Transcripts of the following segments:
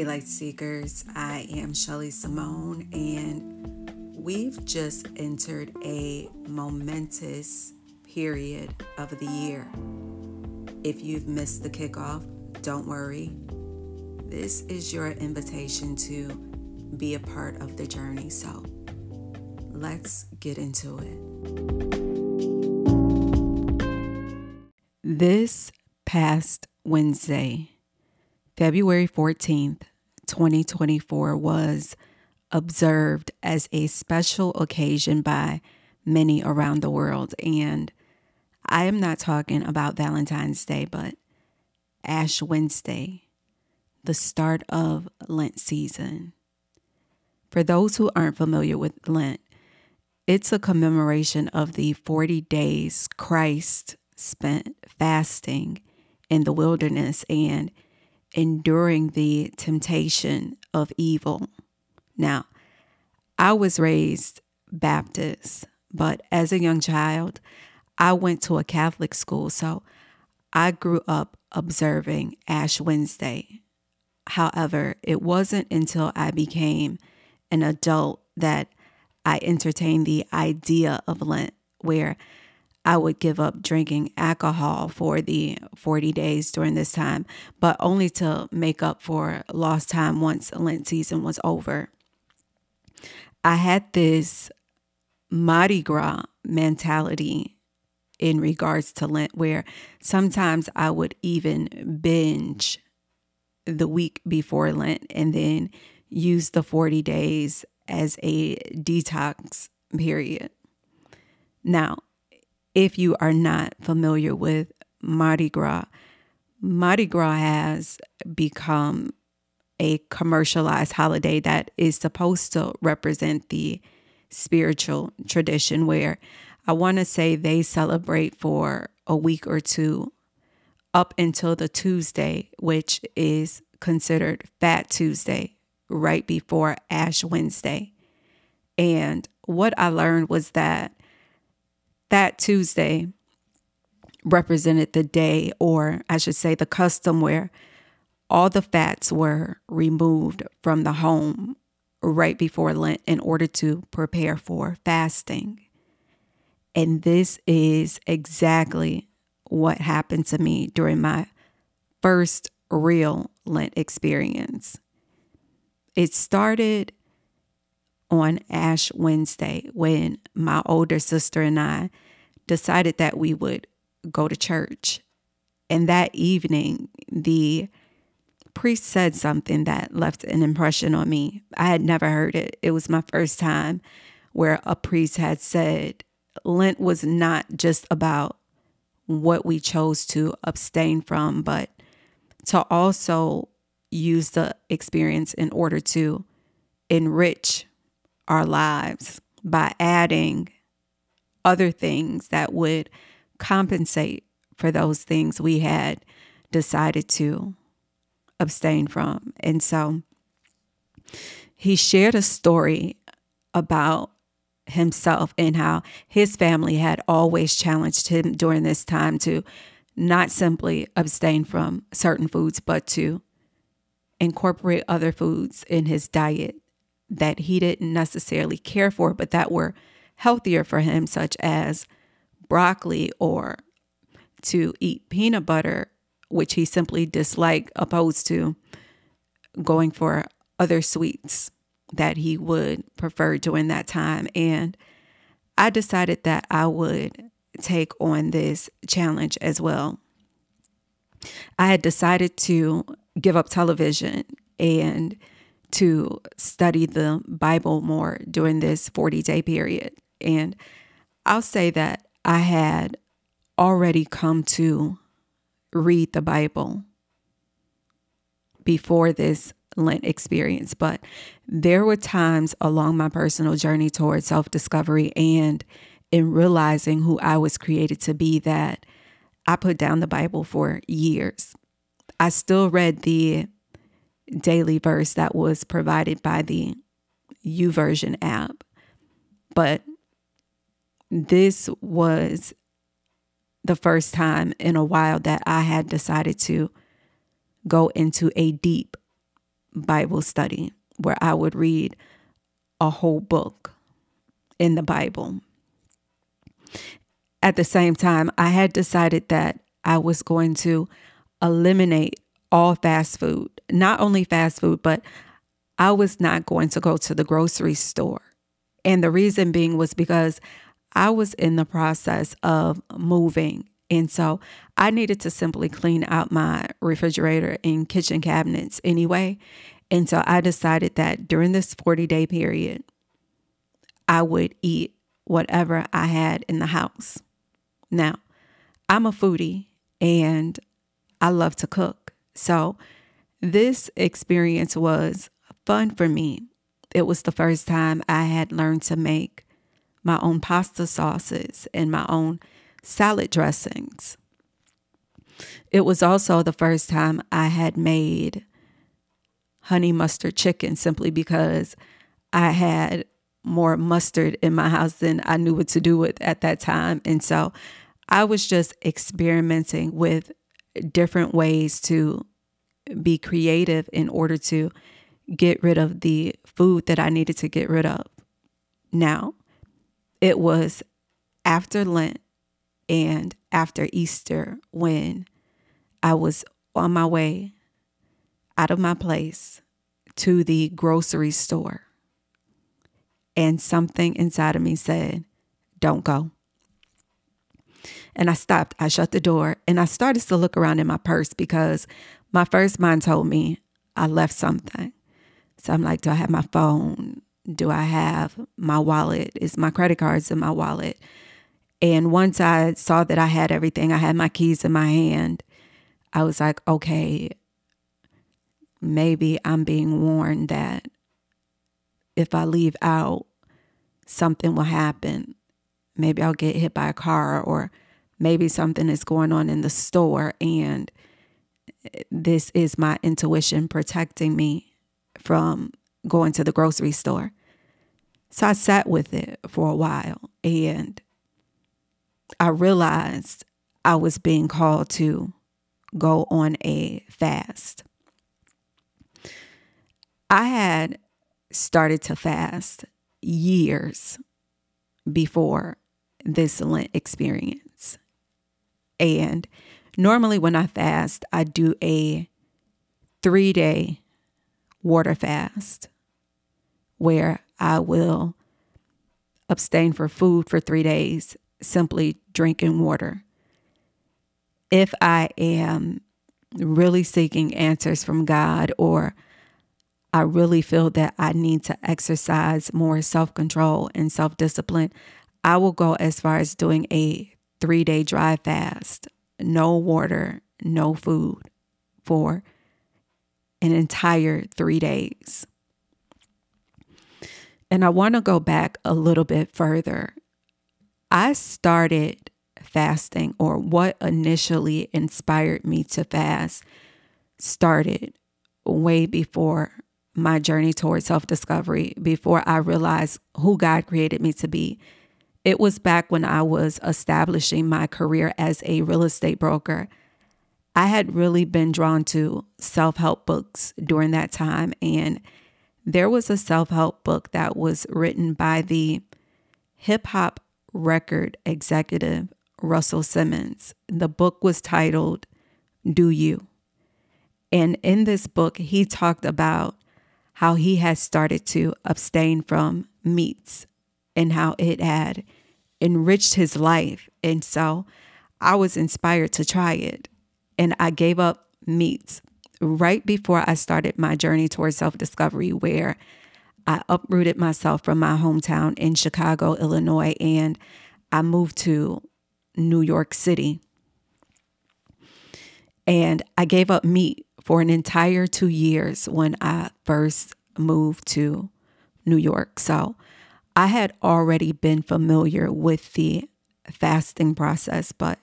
Hey, Light Seekers, I am Shelley Samone, and we've just entered a momentous period of the year. If you've missed the kickoff, don't worry. This is your invitation to be a part of the journey. So let's get into it. This past Wednesday, February 14th, 2024, was observed as a special occasion by many around the world. And I am not talking about Valentine's Day, but Ash Wednesday, the start of Lent season. For those who aren't familiar with Lent, it's a commemoration of the 40 days Christ spent fasting in the wilderness and enduring the temptation of evil. Now, I was raised Baptist, but as a young child, I went to a Catholic school, so I grew up observing Ash Wednesday. However, it wasn't until I became an adult that I entertained the idea of Lent, where I would give up drinking alcohol for the 40 days during this time, but only to make up for lost time once Lent season was over. I had this Mardi Gras mentality in regards to Lent, where sometimes I would even binge the week before Lent and then use the 40 days as a detox period. Now, if you are not familiar with Mardi Gras, Mardi Gras has become a commercialized holiday that is supposed to represent the spiritual tradition where I want to say they celebrate for a week or two up until the Tuesday, which is considered Fat Tuesday, right before Ash Wednesday. And what I learned was that that Tuesday represented the day, or I should say, the custom where all the fats were removed from the home right before Lent in order to prepare for fasting. And this is exactly what happened to me during my first real Lent experience. It started on Ash Wednesday when my older sister and I decided that we would go to church. And that evening, the priest said something that left an impression on me. I had never heard it. It was my first time where a priest had said Lent was not just about what we chose to abstain from, but to also use the experience in order to enrich our lives by adding other things that would compensate for those things we had decided to abstain from. And so he shared a story about himself and how his family had always challenged him during this time to not simply abstain from certain foods, but to incorporate other foods in his diet that he didn't necessarily care for, but that were healthier for him, such as broccoli or to eat peanut butter, which he simply disliked, opposed to going for other sweets that he would prefer during that time. And I decided that I would take on this challenge as well. I had decided to give up television and to study the Bible more during this 40 day period. And I'll say that I had already come to read the Bible before this Lent experience, but there were times along my personal journey towards self discovery and in realizing who I was created to be that I put down the Bible for years. I still read the daily verse that was provided by the YouVersion app, but this was the first time in a while that I had decided to go into a deep Bible study where I would read a whole book in the Bible. At the same time, I had decided that I was going to eliminate all fast food, not only fast food, but I was not going to go to the grocery store. And the reason being was because I was in the process of moving. And so I needed to simply clean out my refrigerator and kitchen cabinets anyway. And so I decided that during this 40 day period, I would eat whatever I had in the house. Now, I'm a foodie and I love to cook. So this experience was fun for me. It was the first time I had learned to make my own pasta sauces and my own salad dressings. It was also the first time I had made honey mustard chicken simply because I had more mustard in my house than I knew what to do with at that time. And so I was just experimenting with different ways to be creative in order to get rid of the food that I needed to get rid of. Now, it was after Lent and after Easter when I was on my way out of my place to the grocery store. And something inside of me said, Don't go. And I stopped, I shut the door, and I started to look around in my purse because my first mind told me I left something. So I'm like, Do I have my phone? Do I have my wallet? Is my credit cards in my wallet? And once I saw that I had everything, I had my keys in my hand, I was like, okay, maybe I'm being warned that if I leave out, something will happen. Maybe I'll get hit by a car, or maybe something is going on in the store, and this is my intuition protecting me from going to the grocery store. So I sat with it for a while and I realized I was being called to go on a fast. I had started to fast years before this Lent experience. And normally, when I fast, I do a three day water fast where I will abstain for food for three days, simply drinking water. If I am really seeking answers from God or I really feel that I need to exercise more self control and self discipline, I will go as far as doing a three day dry fast, no water, no food for an entire three days. And I want to go back a little bit further. I started fasting, or what initially inspired me to fast, started way before my journey towards self discovery before I realized who God created me to be. It was back when I was establishing my career as a real estate broker. I had really been drawn to self help books during that time. And there was a self help book that was written by the hip hop record executive Russell Simmons. The book was titled Do You? And in this book, he talked about how he had started to abstain from meats and how it had enriched his life. And so I was inspired to try it. And I gave up meats right before I started my journey towards self discovery, where I uprooted myself from my hometown in Chicago, Illinois, and I moved to New York City. And I gave up meat for an entire two years when I first moved to New York. So I had already been familiar with the fasting process, but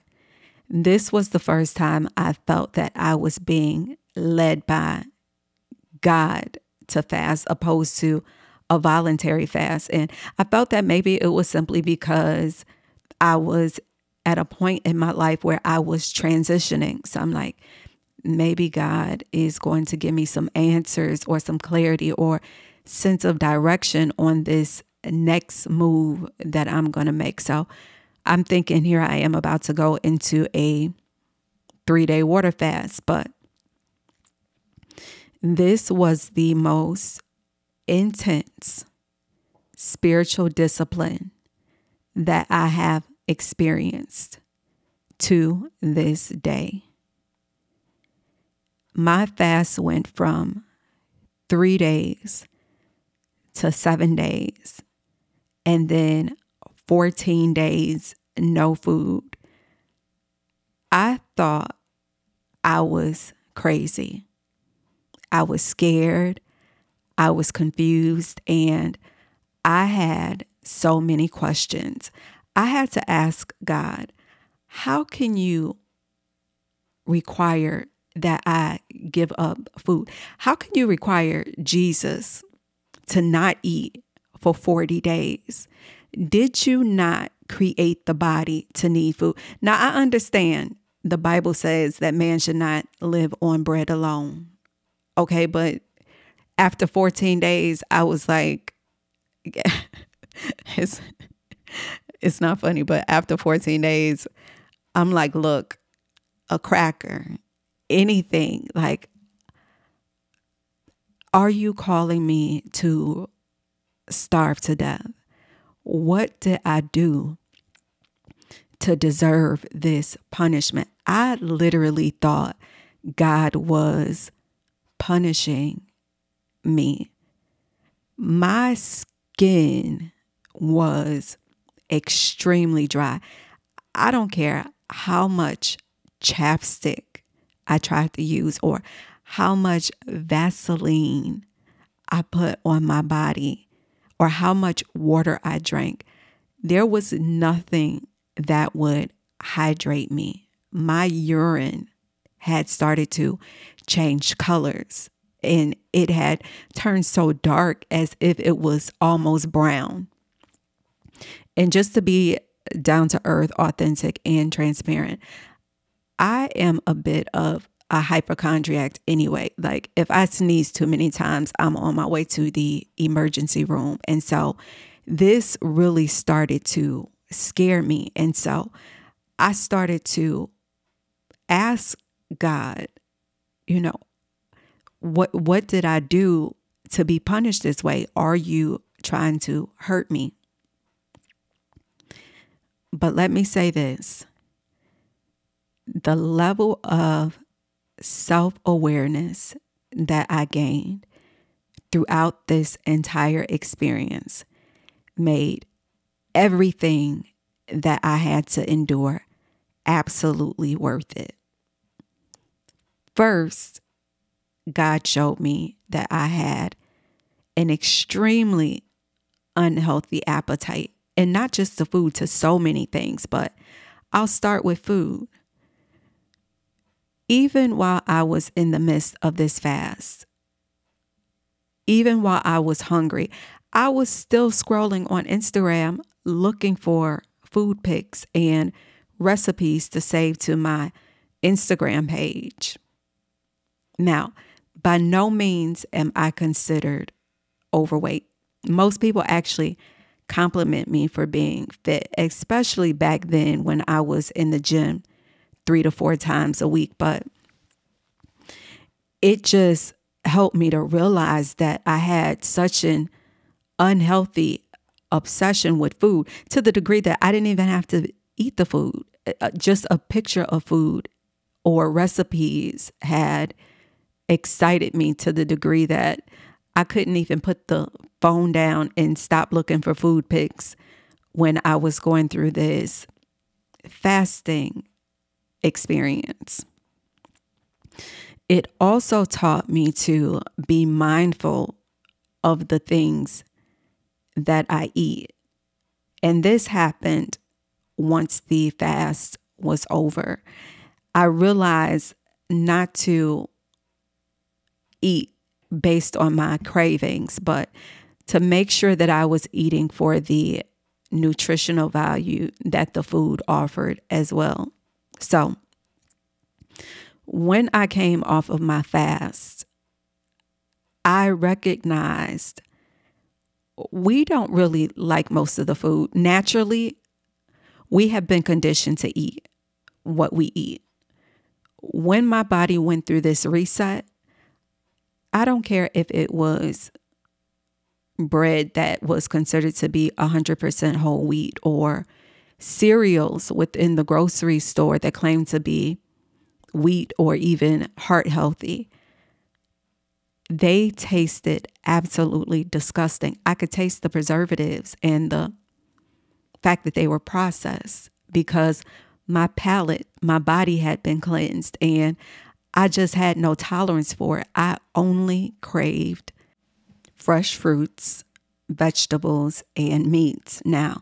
this was the first time I felt that I was being led by God to fast opposed to a voluntary fast. And I felt that maybe it was simply because I was at a point in my life where I was transitioning. So I'm like, maybe God is going to give me some answers or some clarity or sense of direction on this next move that I'm going to make. So I'm thinking here I am about to go into a three day water fast, but this was the most intense spiritual discipline that I have experienced to this day. My fast went from three days to seven days, and then 14 days, no food. I thought I was crazy. I was scared. I was confused. And I had so many questions. I had to ask God, how can you require that I give up food? How can you require Jesus to not eat for 40 days? Did you not create the body to need food? Now, I understand the Bible says that man should not live on bread alone. Okay, but after 14 days, I was like, it's, it's not funny, but after 14 days, I'm like, look, a cracker, anything. Like, are you calling me to starve to death? What did I do to deserve this punishment? I literally thought God was punishing me. My skin was extremely dry. I don't care how much chapstick I tried to use or how much Vaseline I put on my body or how much water I drank. There was nothing that would hydrate me. My urine had started to change colors and it had turned so dark as if it was almost brown. And just to be down to earth, authentic, and transparent, I am a bit of a hypochondriac anyway. Like if I sneeze too many times, I'm on my way to the emergency room. And so this really started to scare me. And so I started to ask God, you know, what what did I do to be punished this way? Are you trying to hurt me? But let me say this. The level of self-awareness that I gained throughout this entire experience made everything that I had to endure absolutely worth it. First, God showed me that I had an extremely unhealthy appetite, and not just to food, to so many things, but I'll start with food. Even while I was in the midst of this fast, even while I was hungry, I was still scrolling on Instagram looking for food pics and recipes to save to my Instagram page. Now, by no means am I considered overweight. Most people actually compliment me for being fit, especially back then when I was in the gym three to four times a week. But it just helped me to realize that I had such an unhealthy obsession with food to the degree that I didn't even have to eat the food. Uh, just a picture of food or recipes had excited me to the degree that I couldn't even put the phone down and stop looking for food pics when I was going through this fasting experience. It also taught me to be mindful of the things that I eat. And this happened once the fast was over. I realized not to eat based on my cravings, but to make sure that I was eating for the nutritional value that the food offered as well. So, when I came off of my fast, I recognized we don't really like most of the food. Naturally, we have been conditioned to eat what we eat. When my body went through this reset, I don't care if it was bread that was considered to be 100% whole wheat or cereals within the grocery store that claimed to be wheat or even heart healthy. They tasted absolutely disgusting. I could taste the preservatives and the fact that they were processed because my palate, my body had been cleansed and I just had no tolerance for it. I only craved fresh fruits, vegetables, and meats. Now,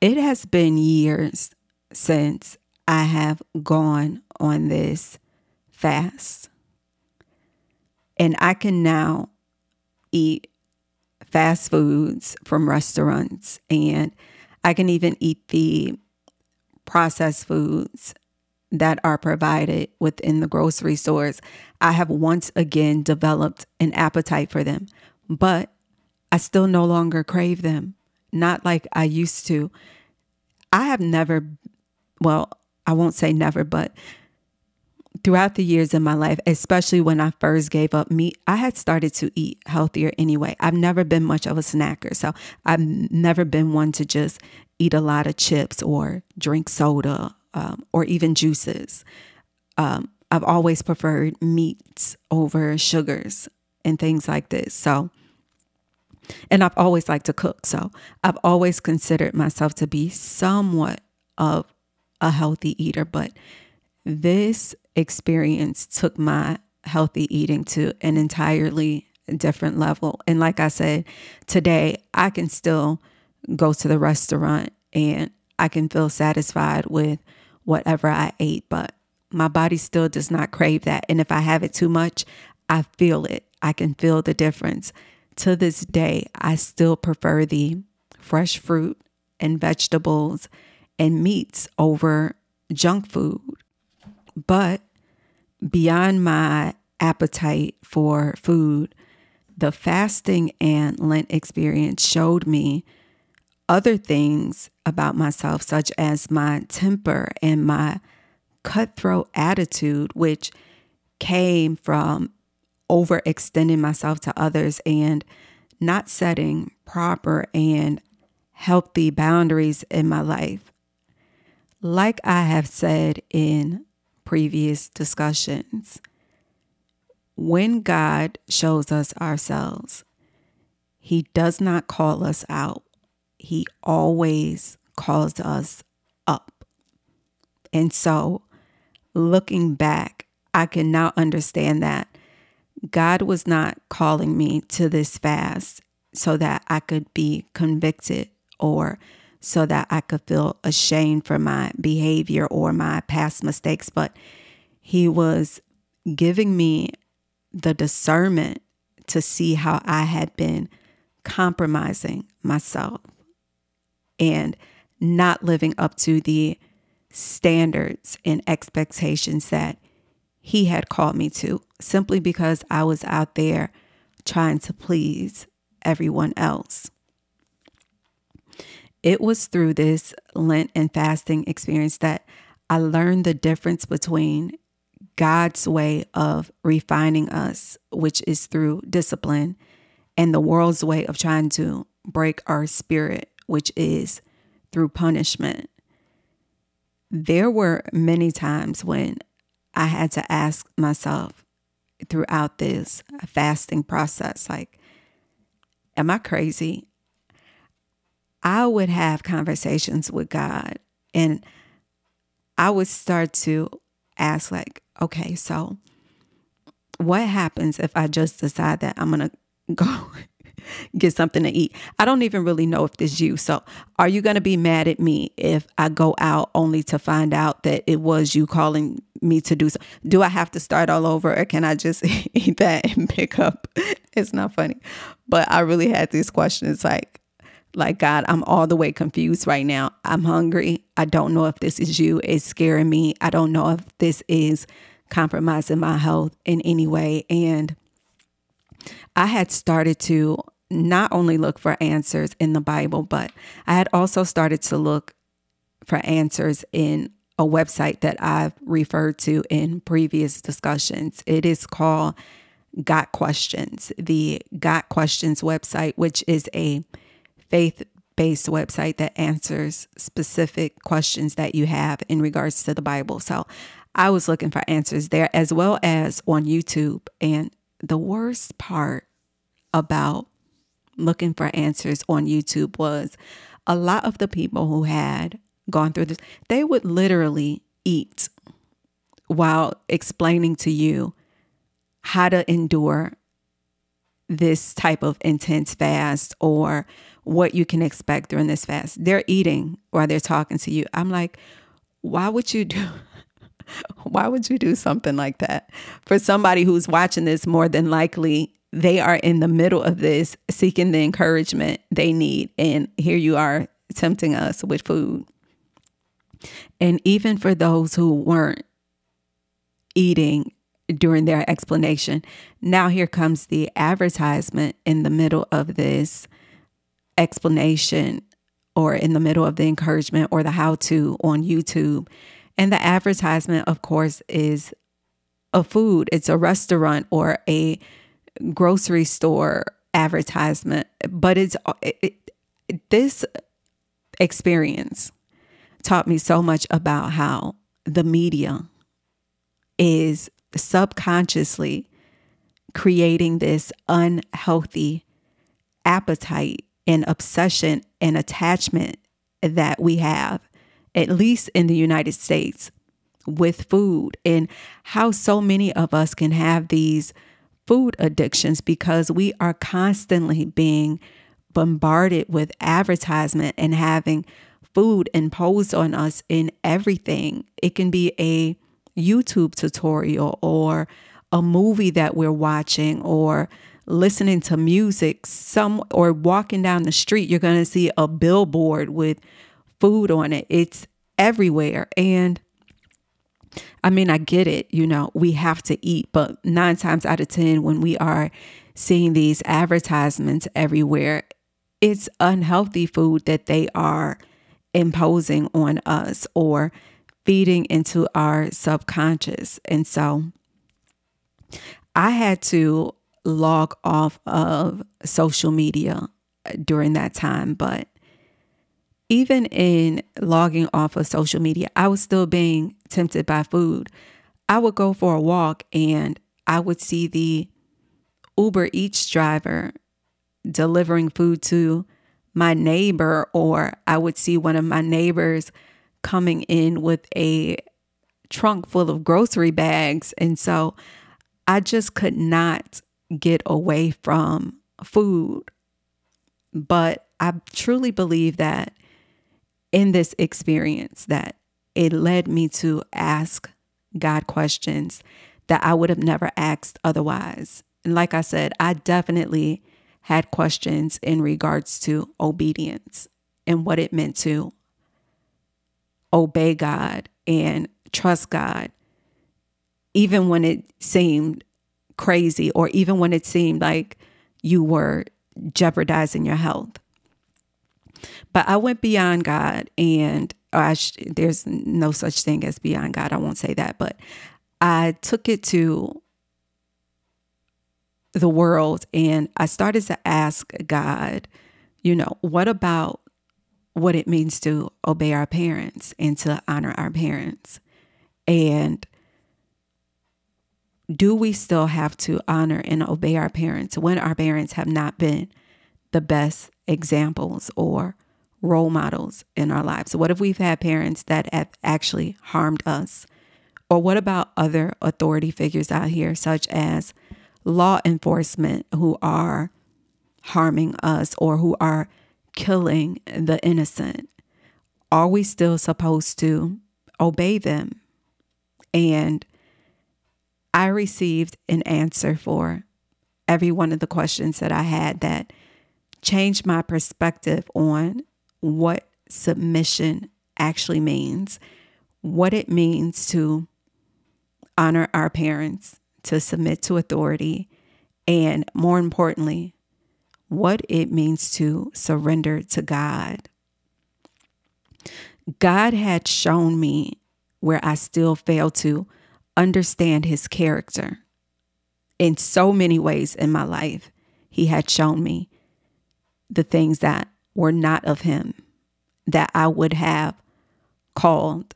it has been years since I have gone on this fast. And I can now eat fast foods from restaurants and I can even eat the processed foods that are provided within the grocery stores. I have once again developed an appetite for them, but I still no longer crave them, not like I used to. I have never, well, I won't say never, but throughout the years in my life, especially when I first gave up meat, I had started to eat healthier anyway. I've never been much of a snacker. So I've never been one to just eat a lot of chips or drink soda um, or even juices. Um, I've always preferred meats over sugars and things like this. So, and I've always liked to cook. So I've always considered myself to be somewhat of a healthy eater, but this experience took my healthy eating to an entirely different level. And like I said, today I can still go to the restaurant and I can feel satisfied with whatever I ate, but my body still does not crave that. And if I have it too much, I feel it. I can feel the difference. To this day, I still prefer the fresh fruit and vegetables and meats over junk food. But beyond my appetite for food, the fasting and Lent experience showed me other things about myself, such as my temper and my cutthroat attitude, which came from overextending myself to others and not setting proper and healthy boundaries in my life. Like I have said in previous discussions. When God shows us ourselves, He does not call us out, He always calls us up. And so, looking back, I can now understand that God was not calling me to this fast so that I could be convicted or so that I could feel ashamed for my behavior or my past mistakes, but He was giving me the discernment to see how I had been compromising myself and not living up to the standards and expectations that He had called me to simply because I was out there trying to please everyone else. It was through this Lent and fasting experience that I learned the difference between God's way of refining us, which is through discipline, and the world's way of trying to break our spirit, which is through punishment. There were many times when I had to ask myself throughout this fasting process, like, am I crazy? I would have conversations with God and I would start to ask, like, okay, so what happens if I just decide that I'm going to go get something to eat? I don't even really know if this you. So, are you going to be mad at me if I go out only to find out that it was you calling me to do so? Do I have to start all over or can I just eat that and pick up? It's not funny. But I really had these questions like, like, God, I'm all the way confused right now. I'm hungry. I don't know if this is you. It's scaring me. I don't know if this is compromising my health in any way. And I had started to not only look for answers in the Bible, but I had also started to look for answers in a website that I've referred to in previous discussions. It is called Got Questions, the Got Questions website, which is a faith based website that answers specific questions that you have in regards to the Bible. So I was looking for answers there as well as on YouTube. And the worst part about looking for answers on YouTube was a lot of the people who had gone through this, they would literally eat while explaining to you how to endure this type of intense fast or what you can expect during this fast. They're eating while they're talking to you. I'm like, why would you do why would you do something like that? For somebody who's watching this more than likely they are in the middle of this seeking the encouragement they need and here you are tempting us with food. And even for those who weren't eating during their explanation. Now, here comes the advertisement in the middle of this explanation or in the middle of the encouragement or the how to on YouTube. And the advertisement, of course, is a food, it's a restaurant or a grocery store advertisement. But it's it, it, this experience taught me so much about how the media is subconsciously creating this unhealthy appetite and obsession and attachment that we have, at least in the United States, with food, and how so many of us can have these food addictions because we are constantly being bombarded with advertisement and having food imposed on us in everything. It can be a YouTube tutorial or a movie that we're watching or listening to music some or walking down the street you're going to see a billboard with food on it it's everywhere and I mean I get it you know we have to eat but 9 times out of 10 when we are seeing these advertisements everywhere it's unhealthy food that they are imposing on us or feeding into our subconscious. And so I had to log off of social media uh, during that time. But even in logging off of social media, I was still being tempted by food. I would go for a walk and I would see the Uber Eats driver delivering food to my neighbor, or I would see one of my neighbors coming in with a trunk full of grocery bags. And so I just could not get away from food. But I truly believe that in this experience that it led me to ask God questions that I would have never asked otherwise. And like I said, I definitely had questions in regards to obedience and what it meant to obey God and trust God, even when it seemed crazy or even when it seemed like you were jeopardizing your health. But I went beyond God, and sh- there's no such thing as beyond God. I won't say that, but I took it to the world and I started to ask God, you know, what about what it means to obey our parents and to honor our parents. And do we still have to honor and obey our parents when our parents have not been the best examples or role models in our lives? What if we've had parents that have actually harmed us? Or what about other authority figures out here, such as law enforcement, who are harming us or who are killing the innocent, are we still supposed to obey them? And I received an answer for every one of the questions that I had that changed my perspective on what submission actually means, what it means to honor our parents, to submit to authority, and more importantly, what it means to surrender to God. God had shown me where I still fail to understand his character. In so many ways in my life, he had shown me the things that were not of him that I would have called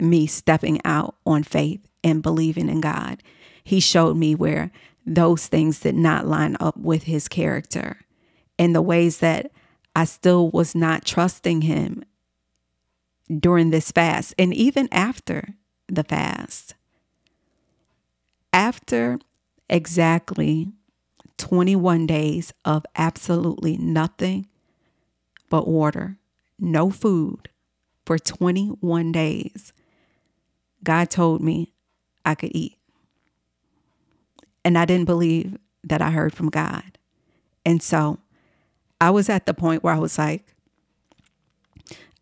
me stepping out on faith and believing in God. He showed me where those things did not line up with his character and the ways that I still was not trusting him during this fast and even after the fast. After exactly 21 days of absolutely nothing but water, no food for 21 days, God told me I could eat. And I didn't believe that I heard from God. And so I was at the point where I was like,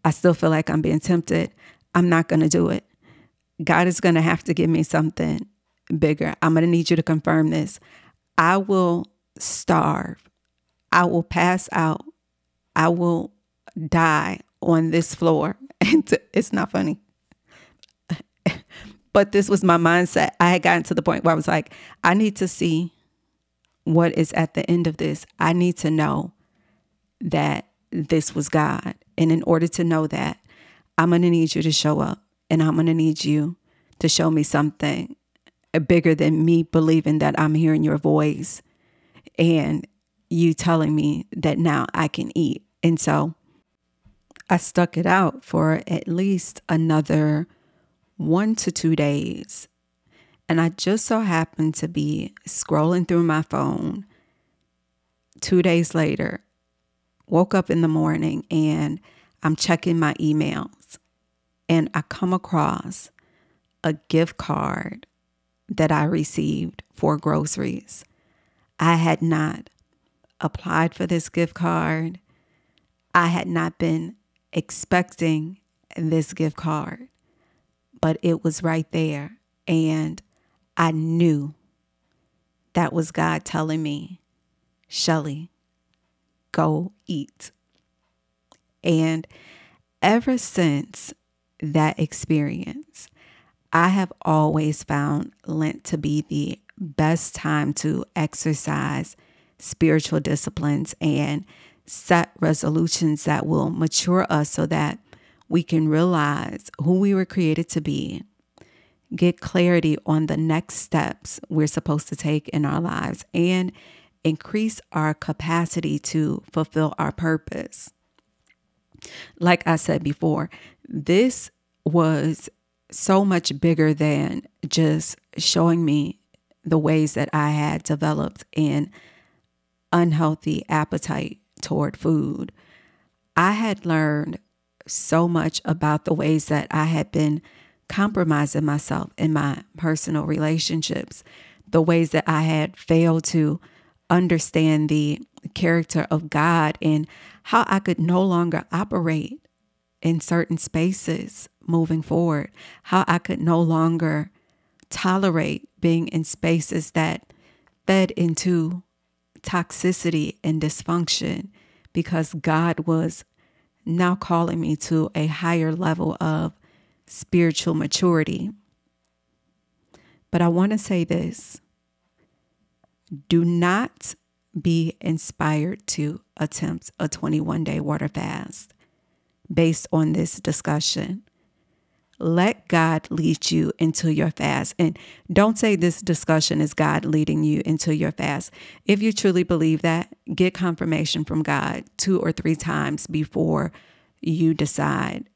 I still feel like I'm being tempted. I'm not going to do it. God is going to have to give me something bigger. I'm going to need you to confirm this. I will starve. I will pass out. I will die on this floor. And it's not funny. but this was my mindset. I had gotten to the point where I was like, I need to see what is at the end of this. I need to know that this was God. And in order to know that, I'm going to need you to show up and I'm going to need you to show me something bigger than me believing that I'm hearing your voice and you telling me that now I can eat. And so I stuck it out for at least another one to two days. And I just so happened to be scrolling through my phone two days later woke up in the morning and I'm checking my emails and I come across a gift card that I received for groceries. I had not applied for this gift card. I had not been expecting this gift card, but it was right there. And I knew that was God telling me, Shelley, go eat. And ever since that experience, I have always found Lent to be the best time to exercise spiritual disciplines and set resolutions that will mature us so that we can realize who we were created to be, get clarity on the next steps we're supposed to take in our lives, and increase our capacity to fulfill our purpose. Like I said before, this was so much bigger than just showing me the ways that I had developed an unhealthy appetite toward food. I had learned so much about the ways that I had been compromising myself in my personal relationships, the ways that I had failed to understand the character of God and how I could no longer operate in certain spaces moving forward, how I could no longer tolerate being in spaces that fed into toxicity and dysfunction because God was now calling me to a higher level of spiritual maturity. But I want to say this do not be inspired to attempt a 21 day water fast based on this discussion. Let God lead you into your fast. And don't say this discussion is God leading you into your fast. If you truly believe that, get confirmation from God two or three times before you decide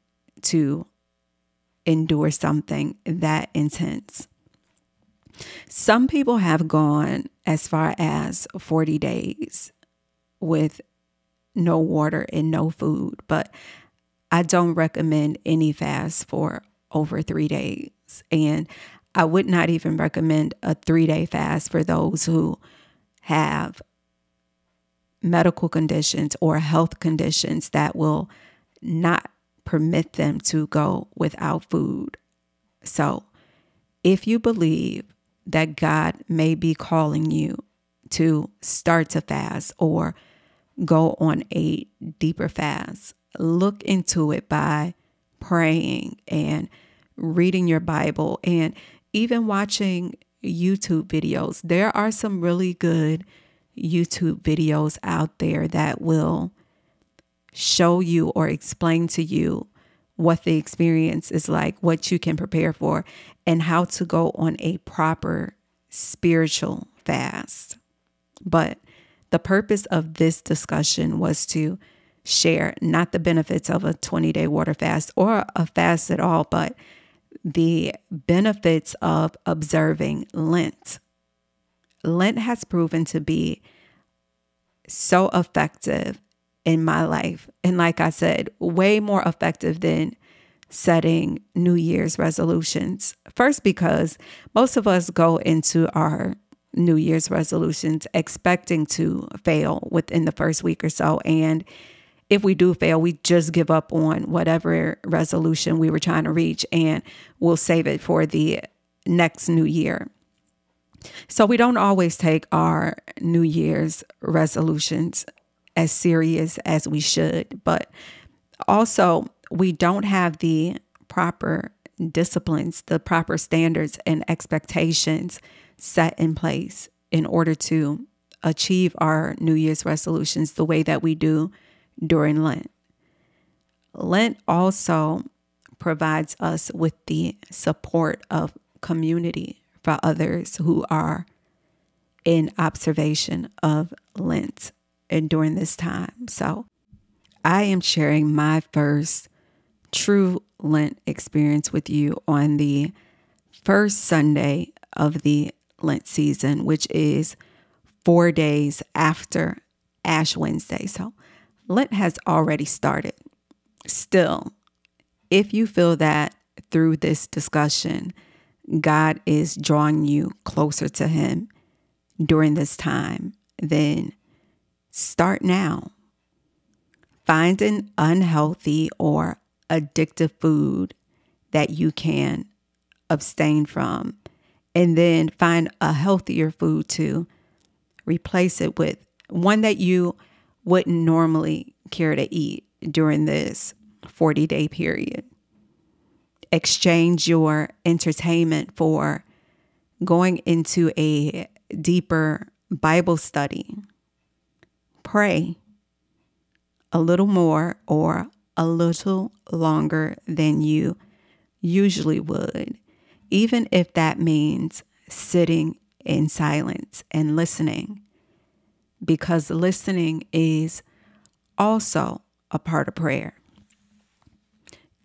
to endure something that intense. Some people have gone as far as 40 days with no water and no food, but I don't recommend any fast for over three days. And I would not even recommend a three day fast for those who have medical conditions or health conditions that will not permit them to go without food. So, if you believe that God may be calling you to start to fast or go on a deeper fast, look into it by praying and reading your Bible and even watching YouTube videos. There are some really good YouTube videos out there that will show you or explain to you what the experience is like, what you can prepare for, and how to go on a proper spiritual fast. But the purpose of this discussion was to share not the benefits of a 20 day water fast or a fast at all, but the benefits of observing Lent. Lent has proven to be so effective in my life. And like I said, way more effective than setting New Year's resolutions. First, because most of us go into our New Year's resolutions expecting to fail within the first week or so. And if we do fail, we just give up on whatever resolution we were trying to reach and we'll save it for the next new year. So we don't always take our New Year's resolutions as serious as we should, but also we don't have the proper disciplines, the proper standards and expectations set in place in order to achieve our New Year's resolutions the way that we do during Lent. Lent also provides us with the support of community for others who are in observation of Lent and during this time. So I am sharing my first true Lent experience with you on the first Sunday of the Lent season, which is four days after Ash Wednesday. So Lent has already started. Still, if you feel that through this discussion, God is drawing you closer to Him during this time, then start now. Find an unhealthy or addictive food that you can abstain from, and then find a healthier food to replace it with one that you wouldn't normally care to eat during this 40 day period. Exchange your entertainment for going into a deeper Bible study. Pray a little more or a little longer than you usually would, even if that means sitting in silence and listening because listening is also a part of prayer.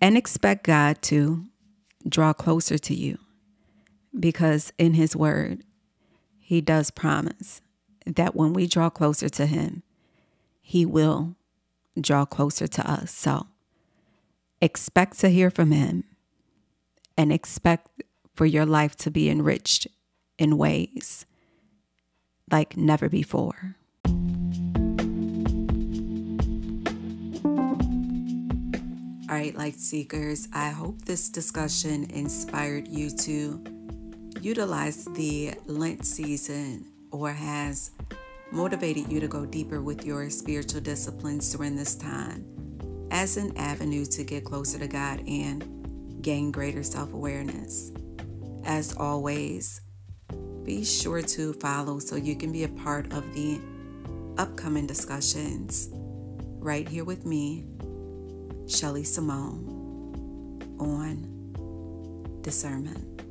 And expect God to draw closer to you because in His Word, He does promise that when we draw closer to Him, He will draw closer to us. So expect to hear from Him and expect for your life to be enriched in ways like never before. All right, light seekers, I hope this discussion inspired you to utilize the Lent season or has motivated you to go deeper with your spiritual disciplines during this time as an avenue to get closer to God and gain greater self awareness. As always, be sure to follow so you can be a part of the upcoming discussions right here with me Shelley Samone on discernment.